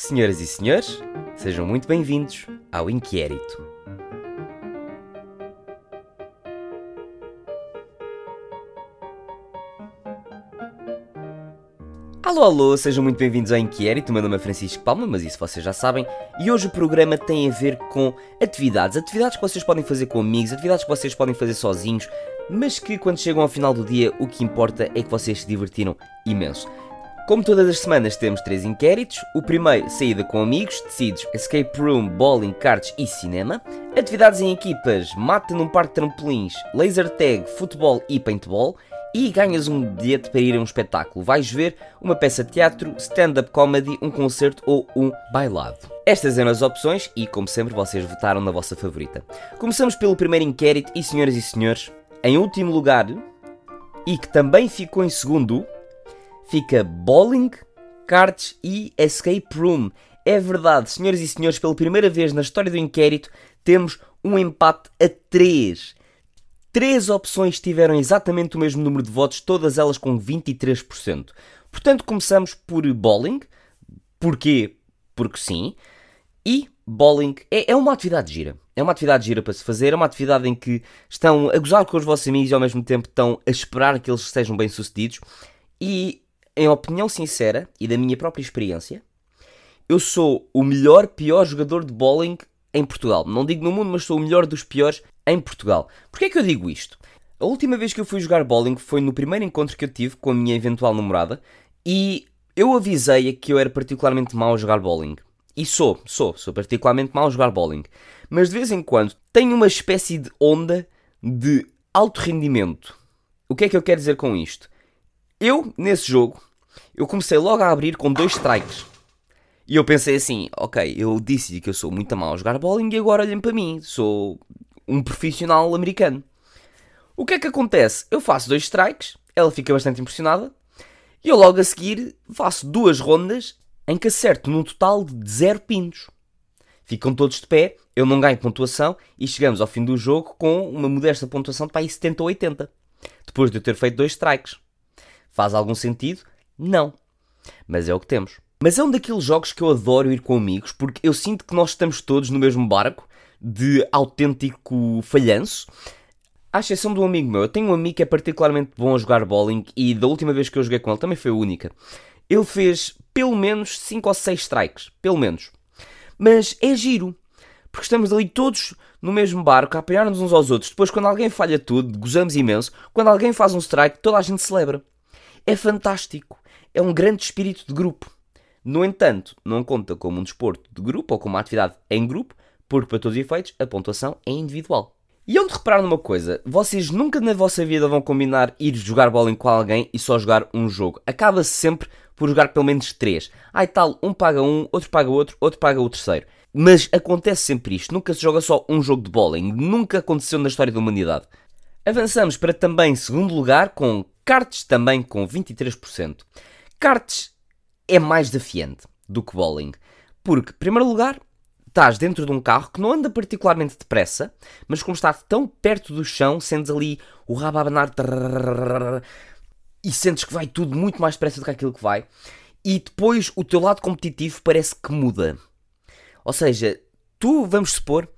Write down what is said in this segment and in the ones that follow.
Senhoras e senhores, sejam muito bem-vindos ao Inquérito. Alô, alô, sejam muito bem-vindos ao Inquérito. Meu nome é Francisco Palma, mas isso vocês já sabem. E hoje o programa tem a ver com atividades. Atividades que vocês podem fazer com amigos, atividades que vocês podem fazer sozinhos, mas que quando chegam ao final do dia o que importa é que vocês se divertiram imenso. Como todas as semanas temos três inquéritos. O primeiro, saída com amigos, tecidos, escape room, bowling, cards e cinema. Atividades em equipas, mata num parque de trampolins, laser tag, futebol e paintball. E ganhas um bilhete para ir a um espetáculo. Vais ver uma peça de teatro, stand-up comedy, um concerto ou um bailado. Estas eram as opções e, como sempre, vocês votaram na vossa favorita. Começamos pelo primeiro inquérito e, senhoras e senhores, em último lugar, e que também ficou em segundo, fica bowling, cards e escape room. É verdade, senhoras e senhores, pela primeira vez na história do inquérito, temos um empate a 3. Três opções tiveram exatamente o mesmo número de votos, todas elas com 23%. Portanto, começamos por bowling. Porquê? Porque sim. E bowling é, é uma atividade gira. É uma atividade gira para se fazer, é uma atividade em que estão a gozar com os vossos amigos e ao mesmo tempo estão a esperar que eles sejam bem-sucedidos. E, em opinião sincera e da minha própria experiência, eu sou o melhor, pior jogador de bowling em Portugal. Não digo no mundo, mas sou o melhor dos piores em Portugal. Porquê é que eu digo isto? A última vez que eu fui jogar bowling foi no primeiro encontro que eu tive com a minha eventual namorada e eu avisei-a que eu era particularmente mau a jogar bowling. E sou, sou, sou particularmente mau a jogar bowling. Mas de vez em quando tenho uma espécie de onda de alto rendimento. O que é que eu quero dizer com isto? Eu, nesse jogo, eu comecei logo a abrir com dois strikes. E eu pensei assim, ok, eu disse que eu sou muito mau a jogar bowling e agora olhem para mim, sou um profissional americano. O que é que acontece? Eu faço dois strikes, ela fica bastante impressionada, e eu logo a seguir faço duas rondas em que acerto num total de zero pinos. Ficam todos de pé, eu não ganho pontuação e chegamos ao fim do jogo com uma modesta pontuação de para aí 70 ou 80. Depois de eu ter feito dois strikes. Faz algum sentido? Não. Mas é o que temos. Mas é um daqueles jogos que eu adoro ir com amigos porque eu sinto que nós estamos todos no mesmo barco de autêntico falhanço. À exceção de um amigo meu, eu tenho um amigo que é particularmente bom a jogar bowling e da última vez que eu joguei com ele também foi a única. Ele fez pelo menos 5 ou 6 strikes, pelo menos. Mas é giro, porque estamos ali todos no mesmo barco a apoiar-nos uns aos outros. Depois, quando alguém falha tudo, gozamos imenso. Quando alguém faz um strike, toda a gente celebra. É fantástico. É um grande espírito de grupo. No entanto, não conta como um desporto de grupo ou como uma atividade em grupo, porque para todos os efeitos a pontuação é individual. E onde reparar numa coisa, vocês nunca na vossa vida vão combinar ir jogar bowling com alguém e só jogar um jogo. Acaba-se sempre por jogar pelo menos três. Ai tal, um paga um, outro paga outro, outro paga o terceiro. Mas acontece sempre isto, nunca se joga só um jogo de bowling, nunca aconteceu na história da humanidade. Avançamos para também segundo lugar com cartes também com 23%. Cartes é mais desafiante do que bowling, porque, em primeiro lugar, estás dentro de um carro que não anda particularmente depressa, mas como está tão perto do chão, sentes ali o rabo a abanar e sentes que vai tudo muito mais depressa do que aquilo que vai. E depois o teu lado competitivo parece que muda. Ou seja, tu, vamos supor,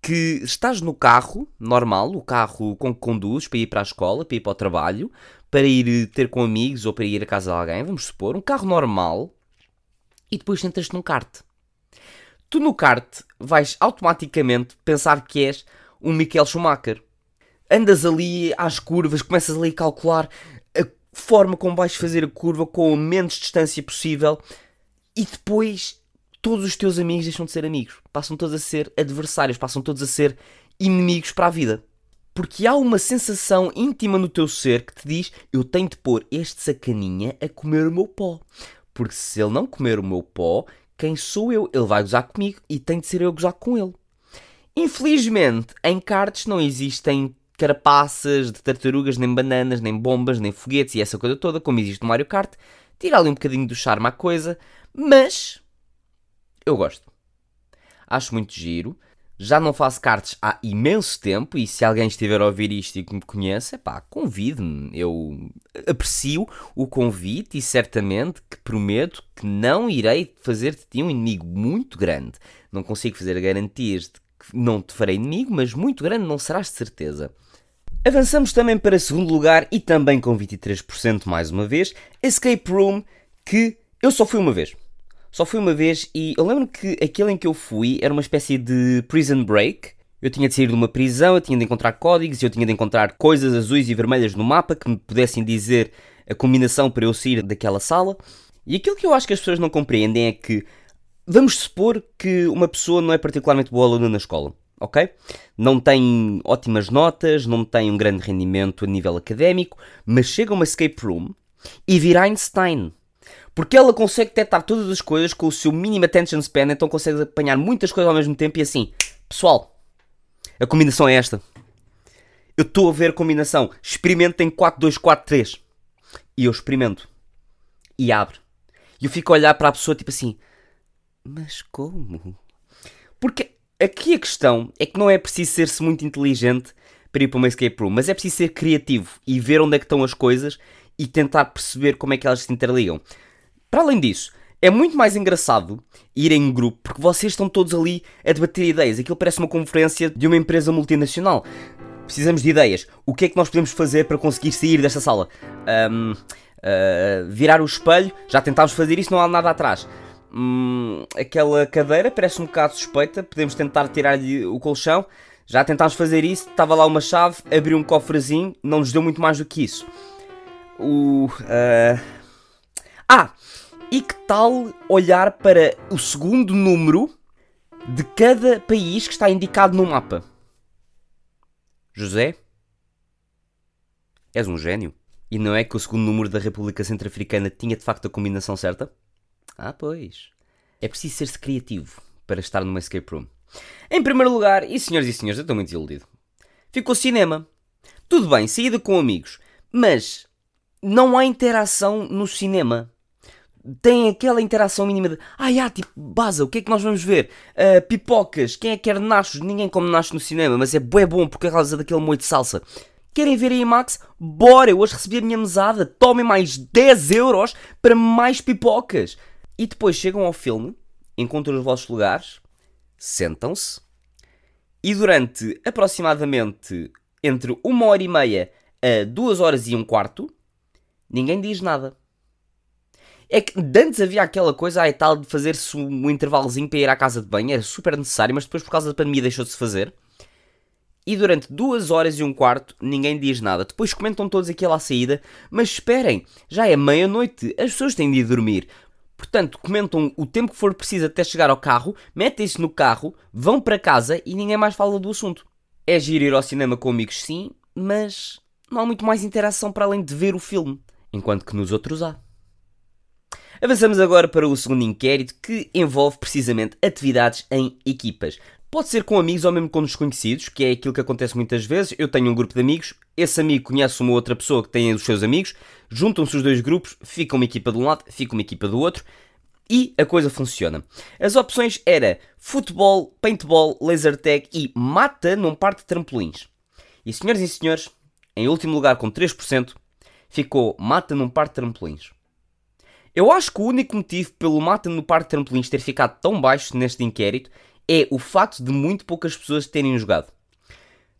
que estás no carro normal, o carro com que conduzes para ir para a escola, para ir para o trabalho, para ir ter com amigos ou para ir à casa de alguém, vamos supor, um carro normal, e depois sentas-te num kart. Tu no kart vais automaticamente pensar que és um Michael Schumacher. Andas ali às curvas, começas ali a calcular a forma como vais fazer a curva com a menos distância possível e depois todos os teus amigos deixam de ser amigos, passam todos a ser adversários, passam todos a ser inimigos para a vida. Porque há uma sensação íntima no teu ser que te diz: eu tenho de pôr este sacaninha a comer o meu pó. Porque se ele não comer o meu pó, quem sou eu? Ele vai gozar comigo e tem de ser eu a gozar com ele. Infelizmente, em cards não existem carapaças de tartarugas, nem bananas, nem bombas, nem foguetes e essa coisa toda, como existe no Mario Kart. Tira ali um bocadinho do charme à coisa, mas eu gosto. Acho muito giro. Já não faço cartas há imenso tempo e se alguém estiver a ouvir isto e que me conhece, pá, convide-me. Eu aprecio o convite e certamente que prometo que não irei fazer de ti um inimigo muito grande. Não consigo fazer garantias de que não te farei inimigo, mas muito grande não serás de certeza. Avançamos também para segundo lugar e também com 23% mais uma vez, Escape Room, que eu só fui uma vez. Só fui uma vez e eu lembro que aquele em que eu fui era uma espécie de prison break. Eu tinha de sair de uma prisão, eu tinha de encontrar códigos, eu tinha de encontrar coisas azuis e vermelhas no mapa que me pudessem dizer a combinação para eu sair daquela sala. E aquilo que eu acho que as pessoas não compreendem é que vamos supor que uma pessoa não é particularmente boa aluna na escola, ok? Não tem ótimas notas, não tem um grande rendimento a nível académico, mas chega a uma escape room e vira Einstein. Porque ela consegue detectar todas as coisas com o seu mínimo attention span, então consegue apanhar muitas coisas ao mesmo tempo e assim, pessoal, a combinação é esta. Eu estou a ver a combinação. Experimentem 4, 2, 4, 3. E eu experimento. E abre. E eu fico a olhar para a pessoa tipo assim, mas como? Porque aqui a questão é que não é preciso ser-se muito inteligente para ir para uma escape room, mas é preciso ser criativo e ver onde é que estão as coisas e tentar perceber como é que elas se interligam. Para além disso, é muito mais engraçado ir em grupo porque vocês estão todos ali a debater ideias. Aquilo parece uma conferência de uma empresa multinacional. Precisamos de ideias. O que é que nós podemos fazer para conseguir sair desta sala? Um, uh, virar o espelho. Já tentámos fazer isso, não há nada atrás. Um, aquela cadeira parece um bocado suspeita. Podemos tentar tirar-lhe o colchão. Já tentámos fazer isso. Estava lá uma chave, abriu um cofrezinho. Não nos deu muito mais do que isso. O. Uh... Ah! E que tal olhar para o segundo número de cada país que está indicado no mapa? José? És um gênio. E não é que o segundo número da República Centro-Africana tinha de facto a combinação certa? Ah, pois. É preciso ser-se criativo para estar numa escape room. Em primeiro lugar, e senhores e senhores, eu estou muito desiludido. Ficou cinema. Tudo bem, saída com amigos, mas não há interação no cinema tem aquela interação mínima de ah, já, tipo, baza, o que é que nós vamos ver? Uh, pipocas, quem é que quer nachos? Ninguém come nachos no cinema, mas é bué bom porque é causa daquele molho de salsa. Querem ver aí, Max? Bora, eu hoje recebi a minha mesada, tomem mais 10 euros para mais pipocas. E depois chegam ao filme, encontram os vossos lugares, sentam-se e durante aproximadamente entre uma hora e meia a duas horas e um quarto, ninguém diz nada é que antes havia aquela coisa aí tal de fazer-se um intervalozinho para ir à casa de banho, era super necessário, mas depois por causa da pandemia deixou de se fazer. E durante duas horas e um quarto ninguém diz nada. Depois comentam todos aquilo à saída, mas esperem, já é meia-noite, as pessoas têm de ir dormir. Portanto, comentam o tempo que for preciso até chegar ao carro, metem-se no carro, vão para casa e ninguém mais fala do assunto. É giro ir ao cinema com amigos, sim, mas não há muito mais interação para além de ver o filme, enquanto que nos outros há. Avançamos agora para o segundo inquérito que envolve precisamente atividades em equipas. Pode ser com amigos ou mesmo com desconhecidos, que é aquilo que acontece muitas vezes. Eu tenho um grupo de amigos, esse amigo conhece uma outra pessoa que tem os seus amigos, juntam-se os dois grupos, fica uma equipa de um lado, fica uma equipa do outro e a coisa funciona. As opções era futebol, paintball, laser tag e mata num parque de trampolins. E senhoras e senhores, em último lugar com 3%, ficou mata num parque de trampolins. Eu acho que o único motivo pelo Mata no Parque de Trampolins ter ficado tão baixo neste inquérito é o facto de muito poucas pessoas terem jogado.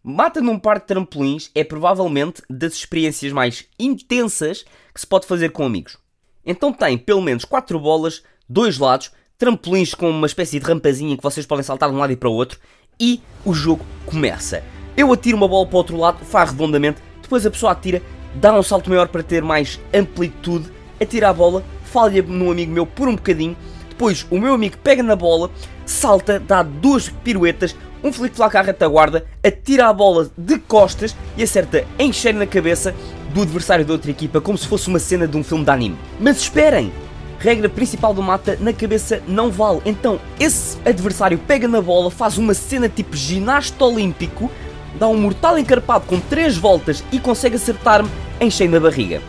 Mata num parque de trampolins é provavelmente das experiências mais intensas que se pode fazer com amigos. Então tem pelo menos 4 bolas, dois lados, trampolins com uma espécie de rampazinha que vocês podem saltar de um lado e para o outro e o jogo começa. Eu atiro uma bola para o outro lado, faz redondamente, depois a pessoa atira, dá um salto maior para ter mais amplitude, atira a bola, falha num amigo meu por um bocadinho. Depois o meu amigo pega na bola, salta, dá duas piruetas, um flick-flack à retaguarda, atira a bola de costas e acerta em cheio na cabeça do adversário da outra equipa, como se fosse uma cena de um filme de anime. Mas esperem! Regra principal do mata, na cabeça não vale. Então, esse adversário pega na bola, faz uma cena tipo ginasta olímpico, dá um mortal encarpado com 3 voltas e consegue acertar-me em cheio na barriga.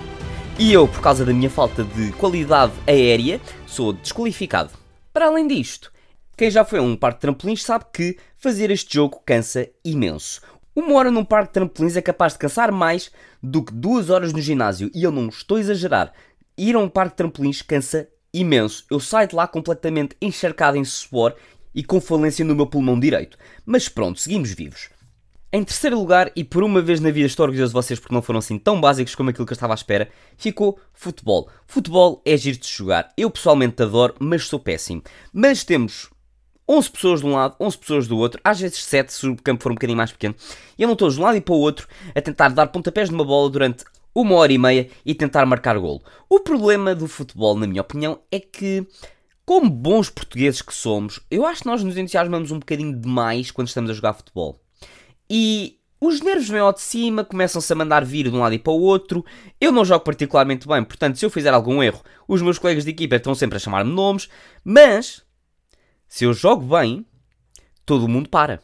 E eu, por causa da minha falta de qualidade aérea, sou desqualificado. Para além disto, Quem já foi a um parque de trampolins sabe que fazer este jogo cansa imenso. Uma hora num parque de trampolins é capaz de cansar mais do que duas horas no ginásio. E eu não estou a exagerar. Ir a um parque de trampolins cansa imenso. Eu saio de lá completamente encharcado em suor e com falência no meu pulmão direito. Mas pronto, seguimos vivos. Em terceiro lugar, e por uma vez na vida estou orgulhoso de vocês porque não foram assim tão básicos como aquilo que eu estava à espera, ficou futebol. Futebol é giro de jogar. Eu pessoalmente adoro, mas sou péssimo. Mas temos 11 pessoas de um lado, 11 pessoas do outro, às vezes 7 se o campo for um bocadinho mais pequeno, e eu não estou de um lado e para o outro a tentar dar pontapés numa bola durante uma hora e meia e tentar marcar golo. O problema do futebol, na minha opinião, é que, como bons portugueses que somos, eu acho que nós nos entusiasmamos um bocadinho demais quando estamos a jogar futebol. E os nervos vêm ao de cima, começam-se a mandar vir de um lado e para o outro. Eu não jogo particularmente bem, portanto, se eu fizer algum erro, os meus colegas de equipa estão sempre a chamar-me nomes, mas se eu jogo bem, todo mundo para.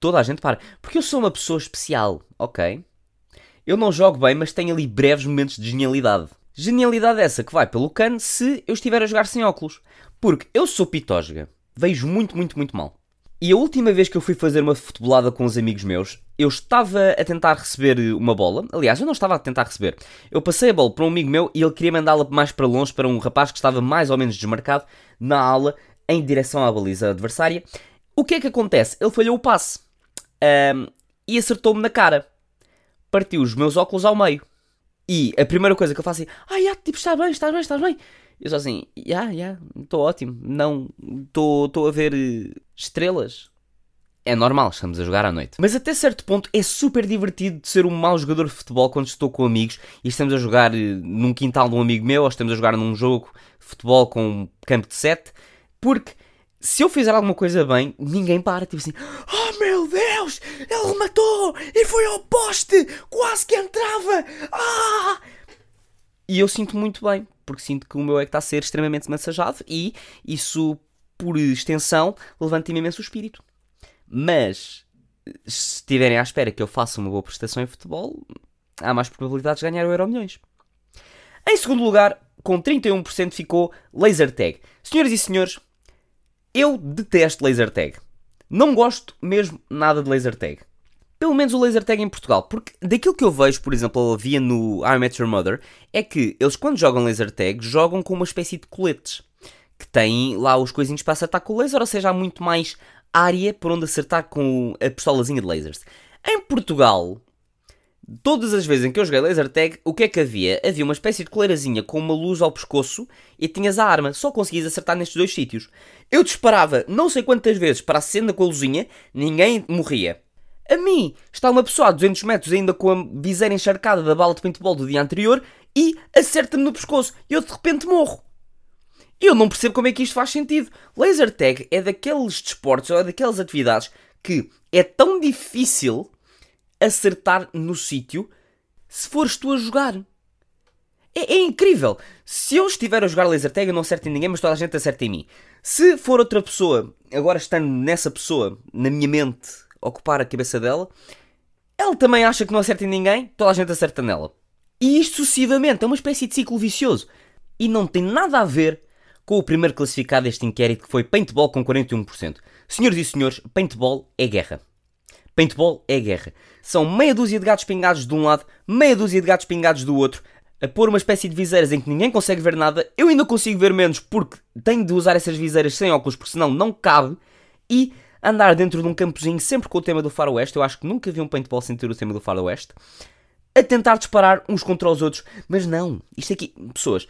Toda a gente para. Porque eu sou uma pessoa especial, ok? Eu não jogo bem, mas tenho ali breves momentos de genialidade. Genialidade essa que vai pelo cano se eu estiver a jogar sem óculos. Porque eu sou pitósga. Vejo muito, muito, muito mal. E a última vez que eu fui fazer uma futebolada com os amigos meus, eu estava a tentar receber uma bola. Aliás, eu não estava a tentar receber. Eu passei a bola para um amigo meu e ele queria mandá-la mais para longe para um rapaz que estava mais ou menos desmarcado na aula em direção à baliza adversária. O que é que acontece? Ele falhou o passe um, e acertou-me na cara. Partiu os meus óculos ao meio. E a primeira coisa que eu faço é: Ah, yeah, tipo, estás bem, estás bem, estás bem. Eu só assim: Ya, yeah, ya, yeah, estou ótimo. Não, estou a ver uh, estrelas. É normal, estamos a jogar à noite. Mas até certo ponto é super divertido de ser um mau jogador de futebol quando estou com amigos e estamos a jogar uh, num quintal de um amigo meu ou estamos a jogar num jogo de futebol com um campo de 7 porque se eu fizer alguma coisa bem, ninguém para. Tipo assim, oh meu Deus, ele matou e foi ao poste, quase que entrava. Ah! E eu sinto muito bem, porque sinto que o meu é que está a ser extremamente massajado e isso, por extensão, levanta-me imenso o espírito. Mas, se estiverem à espera que eu faça uma boa prestação em futebol, há mais probabilidades de ganhar o Euro Milhões. Em segundo lugar, com 31% ficou Laser Tag. Senhoras e senhores, eu detesto laser tag. Não gosto mesmo nada de laser tag. Pelo menos o laser tag em Portugal. Porque daquilo que eu vejo, por exemplo, via no I Met Your Mother, é que eles quando jogam laser tag, jogam com uma espécie de coletes. Que têm lá os coisinhos para acertar com o laser, ou seja, há muito mais área por onde acertar com a pistolazinha de lasers. Em Portugal, Todas as vezes em que eu joguei laser tag, o que é que havia? Havia uma espécie de coleirazinha com uma luz ao pescoço e tinhas a arma. Só conseguias acertar nestes dois sítios. Eu disparava não sei quantas vezes para a cena com a luzinha, ninguém morria. A mim está uma pessoa a 200 metros ainda com a viseira encharcada da bala de paintball do dia anterior e acerta-me no pescoço e eu de repente morro. Eu não percebo como é que isto faz sentido. Laser tag é daqueles desportos ou é daquelas atividades que é tão difícil acertar no sítio se fores tu a jogar. É, é, incrível. Se eu estiver a jogar laser tag, eu não acerto em ninguém, mas toda a gente acerta em mim. Se for outra pessoa, agora estando nessa pessoa, na minha mente, ocupar a cabeça dela, ela também acha que não acerta em ninguém, toda a gente acerta nela. E isto sucessivamente, é uma espécie de ciclo vicioso. E não tem nada a ver com o primeiro classificado deste inquérito, que foi paintball com 41%. Senhoras e senhores, paintball é guerra. Paintball é guerra. São meia dúzia de gatos pingados de um lado, meia dúzia de gatos pingados do outro, a pôr uma espécie de viseiras em que ninguém consegue ver nada. Eu ainda consigo ver menos porque tenho de usar essas viseiras sem óculos, porque senão não cabe. E andar dentro de um campozinho sempre com o tema do faroeste. Eu acho que nunca vi um paintball sem ter o tema do faroeste. A tentar disparar uns contra os outros. Mas não, isto aqui, pessoas,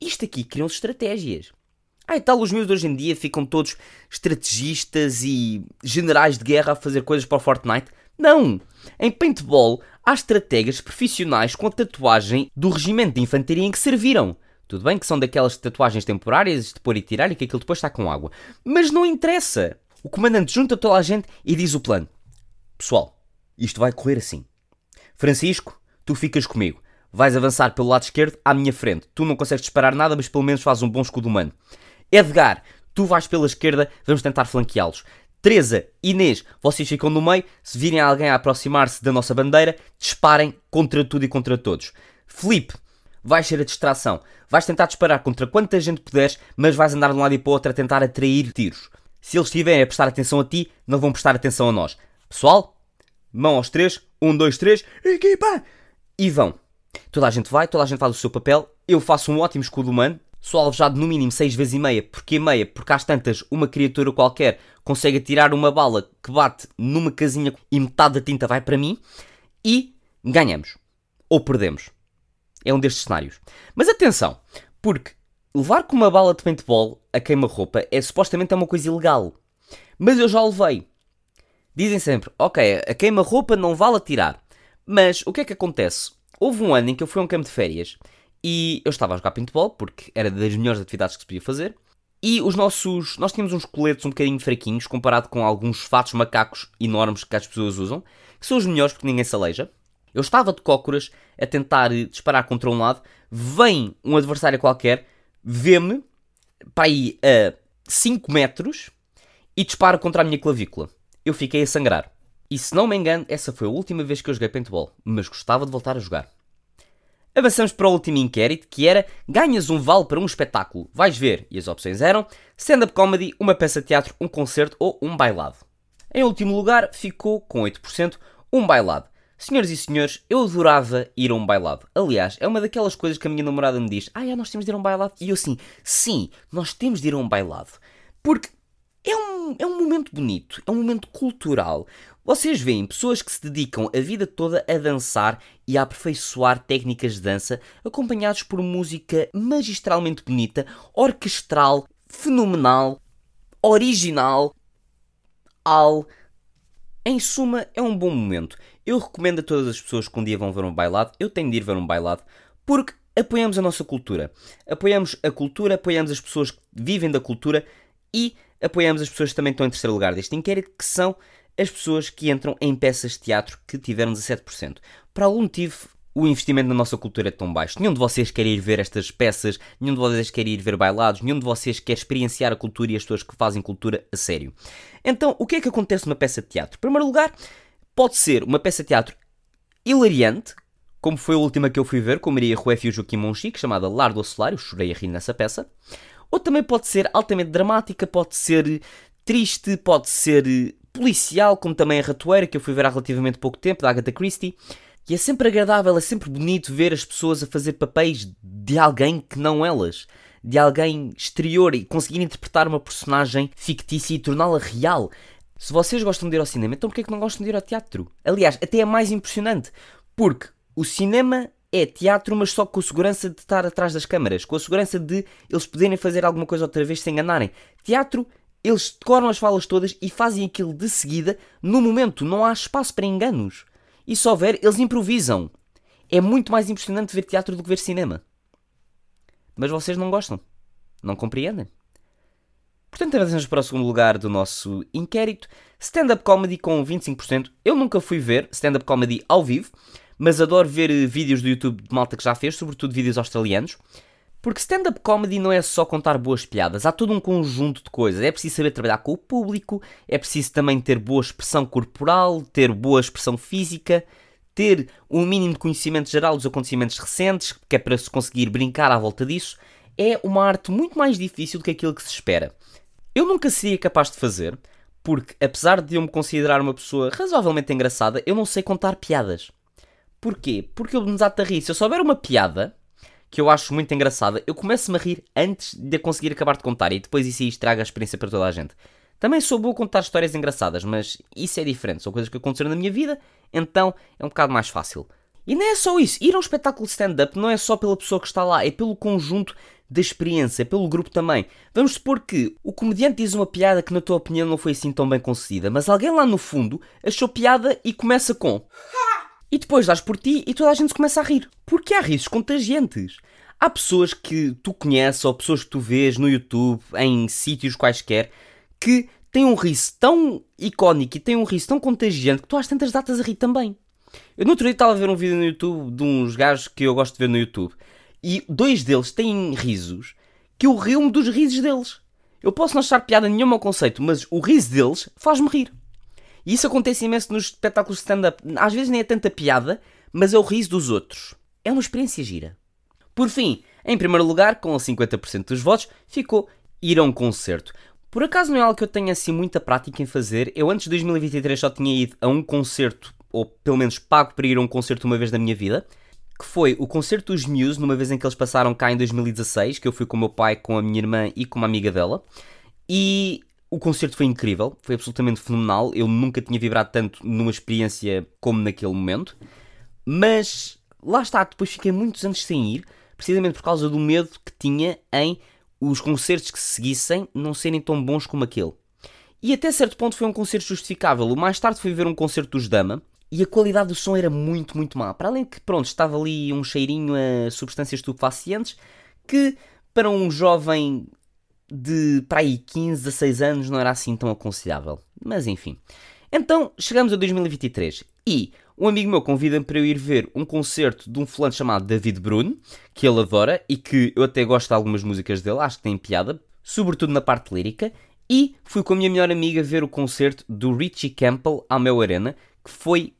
isto aqui criam-se estratégias. Ah, e tal, os meus de hoje em dia ficam todos estrategistas e generais de guerra a fazer coisas para o Fortnite. Não! Em paintball há estrategas profissionais com a tatuagem do regimento de infantaria em que serviram. Tudo bem que são daquelas tatuagens temporárias de pôr e tirar e que aquilo depois está com água. Mas não interessa! O comandante junta toda a gente e diz o plano. Pessoal, isto vai correr assim. Francisco, tu ficas comigo. Vais avançar pelo lado esquerdo à minha frente. Tu não consegues disparar nada, mas pelo menos fazes um bom escudo humano. Edgar, tu vais pela esquerda, vamos tentar flanqueá-los. Teresa, Inês, vocês ficam no meio. Se virem alguém a aproximar-se da nossa bandeira, disparem contra tudo e contra todos. Felipe, vais ser a distração. Vais tentar disparar contra quanta gente puderes, mas vais andar de um lado e para o outro a tentar atrair tiros. Se eles estiverem a prestar atenção a ti, não vão prestar atenção a nós. Pessoal, mão aos três, um, dois, três, equipa! E vão. Toda a gente vai, toda a gente faz o seu papel. Eu faço um ótimo escudo humano. Sou alvejado no mínimo seis vezes e meia. Porquê meia? Porque às tantas, uma criatura qualquer consegue tirar uma bala que bate numa casinha e metade da tinta vai para mim. E ganhamos. Ou perdemos. É um destes cenários. Mas atenção, porque levar com uma bala de paintball a queima-roupa é supostamente é uma coisa ilegal. Mas eu já levei. Dizem sempre, ok, a queima-roupa não vale atirar. Mas o que é que acontece? Houve um ano em que eu fui a um campo de férias e eu estava a jogar paintball, porque era das melhores atividades que se podia fazer. E os nossos. Nós tínhamos uns coletes um bocadinho fraquinhos comparado com alguns fatos macacos enormes que as pessoas usam, que são os melhores porque ninguém se aleija. Eu estava de cócoras a tentar disparar contra um lado, vem um adversário qualquer, vê-me para aí a 5 metros e dispara contra a minha clavícula. Eu fiquei a sangrar. E se não me engano, essa foi a última vez que eu joguei paintball, mas gostava de voltar a jogar. Avançamos para o último inquérito, que era ganhas um vale para um espetáculo. Vais ver, e as opções eram stand-up comedy, uma peça de teatro, um concerto ou um bailado. Em último lugar, ficou com 8% um bailado. Senhoras e senhores, eu adorava ir a um bailado. Aliás, é uma daquelas coisas que a minha namorada me diz: Ah, é, nós temos de ir a um bailado. E eu assim, sim, nós temos de ir a um bailado. Porque é um, é um momento bonito, é um momento cultural. Vocês veem pessoas que se dedicam a vida toda a dançar e a aperfeiçoar técnicas de dança, acompanhados por música magistralmente bonita, orquestral, fenomenal, original, al. Em suma, é um bom momento. Eu recomendo a todas as pessoas que um dia vão ver um bailado, eu tenho de ir ver um bailado, porque apoiamos a nossa cultura. Apoiamos a cultura, apoiamos as pessoas que vivem da cultura e apoiamos as pessoas que também estão em terceiro lugar deste inquérito, que são as pessoas que entram em peças de teatro que tiveram 17%. Por algum motivo, o investimento na nossa cultura é tão baixo. Nenhum de vocês quer ir ver estas peças, nenhum de vocês quer ir ver bailados, nenhum de vocês quer experienciar a cultura e as pessoas que fazem cultura a sério. Então, o que é que acontece numa peça de teatro? Em primeiro lugar, pode ser uma peça de teatro hilariante, como foi a última que eu fui ver com Maria Rueff e o Joaquim Monchique, chamada Lar do Solário, chorei a rir nessa peça. Ou também pode ser altamente dramática, pode ser triste, pode ser policial, como também a Ratoeira, que eu fui ver há relativamente pouco tempo, da Agatha Christie. E é sempre agradável, é sempre bonito ver as pessoas a fazer papéis de alguém que não elas. De alguém exterior e conseguir interpretar uma personagem fictícia e torná-la real. Se vocês gostam de ir ao cinema, então porquê é que não gostam de ir ao teatro? Aliás, até é mais impressionante. Porque o cinema é teatro, mas só com a segurança de estar atrás das câmaras. Com a segurança de eles poderem fazer alguma coisa outra vez sem enganarem. Teatro eles decoram as falas todas e fazem aquilo de seguida, no momento, não há espaço para enganos. E se houver, eles improvisam. É muito mais impressionante ver teatro do que ver cinema. Mas vocês não gostam. Não compreendem. Portanto, avançamos para o segundo lugar do nosso inquérito. Stand-up comedy com 25%. Eu nunca fui ver stand-up comedy ao vivo, mas adoro ver eh, vídeos do YouTube de malta que já fez, sobretudo vídeos australianos. Porque stand-up comedy não é só contar boas piadas, há todo um conjunto de coisas. É preciso saber trabalhar com o público, é preciso também ter boa expressão corporal, ter boa expressão física, ter um mínimo de conhecimento geral dos acontecimentos recentes, que é para se conseguir brincar à volta disso. É uma arte muito mais difícil do que aquilo que se espera. Eu nunca seria capaz de fazer, porque apesar de eu me considerar uma pessoa razoavelmente engraçada, eu não sei contar piadas. Porquê? Porque eu me desato a rir. Se eu souber uma piada, que eu acho muito engraçada, eu começo-me a rir antes de conseguir acabar de contar e depois isso aí estraga a experiência para toda a gente. Também sou boa a contar histórias engraçadas, mas isso é diferente, são coisas que aconteceram na minha vida, então é um bocado mais fácil. E não é só isso, ir a um espetáculo stand-up não é só pela pessoa que está lá, é pelo conjunto da experiência, pelo grupo também. Vamos supor que o comediante diz uma piada que, na tua opinião, não foi assim tão bem concedida, mas alguém lá no fundo achou piada e começa com. E depois dás por ti e toda a gente começa a rir. Porque há risos contagiantes. Há pessoas que tu conheces ou pessoas que tu vês no YouTube, em sítios quaisquer, que têm um riso tão icónico e têm um riso tão contagiante que tu às tantas datas a rir também. Eu no outro dia estava a ver um vídeo no YouTube de uns gajos que eu gosto de ver no YouTube e dois deles têm risos que eu rio-me dos risos deles. Eu posso não achar piada nenhuma ao conceito, mas o riso deles faz-me rir. E isso acontece imenso nos espetáculos de stand-up. Às vezes nem é tanta piada, mas é o riso dos outros. É uma experiência gira. Por fim, em primeiro lugar, com 50% dos votos, ficou ir a um concerto. Por acaso não é algo que eu tenha assim muita prática em fazer. Eu antes de 2023 só tinha ido a um concerto, ou pelo menos pago para ir a um concerto uma vez na minha vida, que foi o concerto dos Muse, numa vez em que eles passaram cá em 2016, que eu fui com o meu pai, com a minha irmã e com uma amiga dela. E o concerto foi incrível, foi absolutamente fenomenal. Eu nunca tinha vibrado tanto numa experiência como naquele momento. Mas lá está, depois fiquei muitos anos sem ir, precisamente por causa do medo que tinha em os concertos que se seguissem não serem tão bons como aquele. E até certo ponto foi um concerto justificável. Mais tarde fui ver um concerto dos Dama e a qualidade do som era muito, muito má. Para além que, pronto, estava ali um cheirinho a substâncias estupefacientes que, para um jovem de para aí 15, 16 anos, não era assim tão aconselhável. Mas enfim. Então, chegamos a 2023 e um amigo meu convida-me para eu ir ver um concerto de um fulano chamado David Bruno, que ele adora e que eu até gosto de algumas músicas dele, acho que tem piada, sobretudo na parte lírica. E fui com a minha melhor amiga ver o concerto do Richie Campbell ao meu Arena, que foi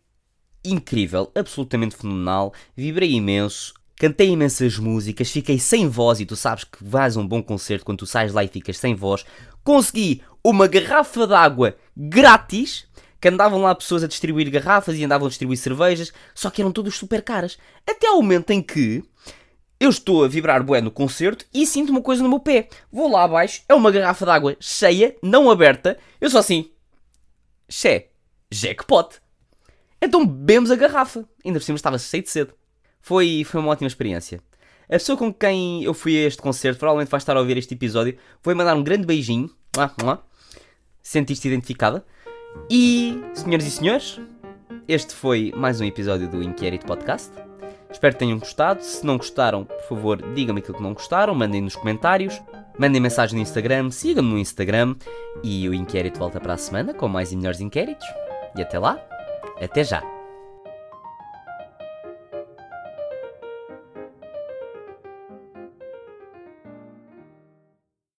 incrível, absolutamente fenomenal, vibrei imenso, cantei imensas músicas, fiquei sem voz e tu sabes que vais a um bom concerto quando tu sais lá e ficas sem voz. Consegui uma garrafa de água grátis que andavam lá pessoas a distribuir garrafas e andavam a distribuir cervejas, só que eram todas super caras. Até ao momento em que eu estou a vibrar bué no concerto e sinto uma coisa no meu pé. Vou lá abaixo, é uma garrafa de água cheia, não aberta. Eu sou assim, xé, jackpot. Então bebemos a garrafa. Ainda por cima estava cheio de sede. Foi, foi uma ótima experiência. A pessoa com quem eu fui a este concerto, provavelmente vai estar a ouvir este episódio, foi mandar um grande beijinho. Sentiste identificada? E, senhoras e senhores, este foi mais um episódio do Inquérito Podcast. Espero que tenham gostado. Se não gostaram, por favor, digam-me aquilo que não gostaram, mandem nos comentários, mandem mensagem no Instagram, sigam-me no Instagram e o Inquérito volta para a semana com mais e melhores inquéritos. E até lá, até já!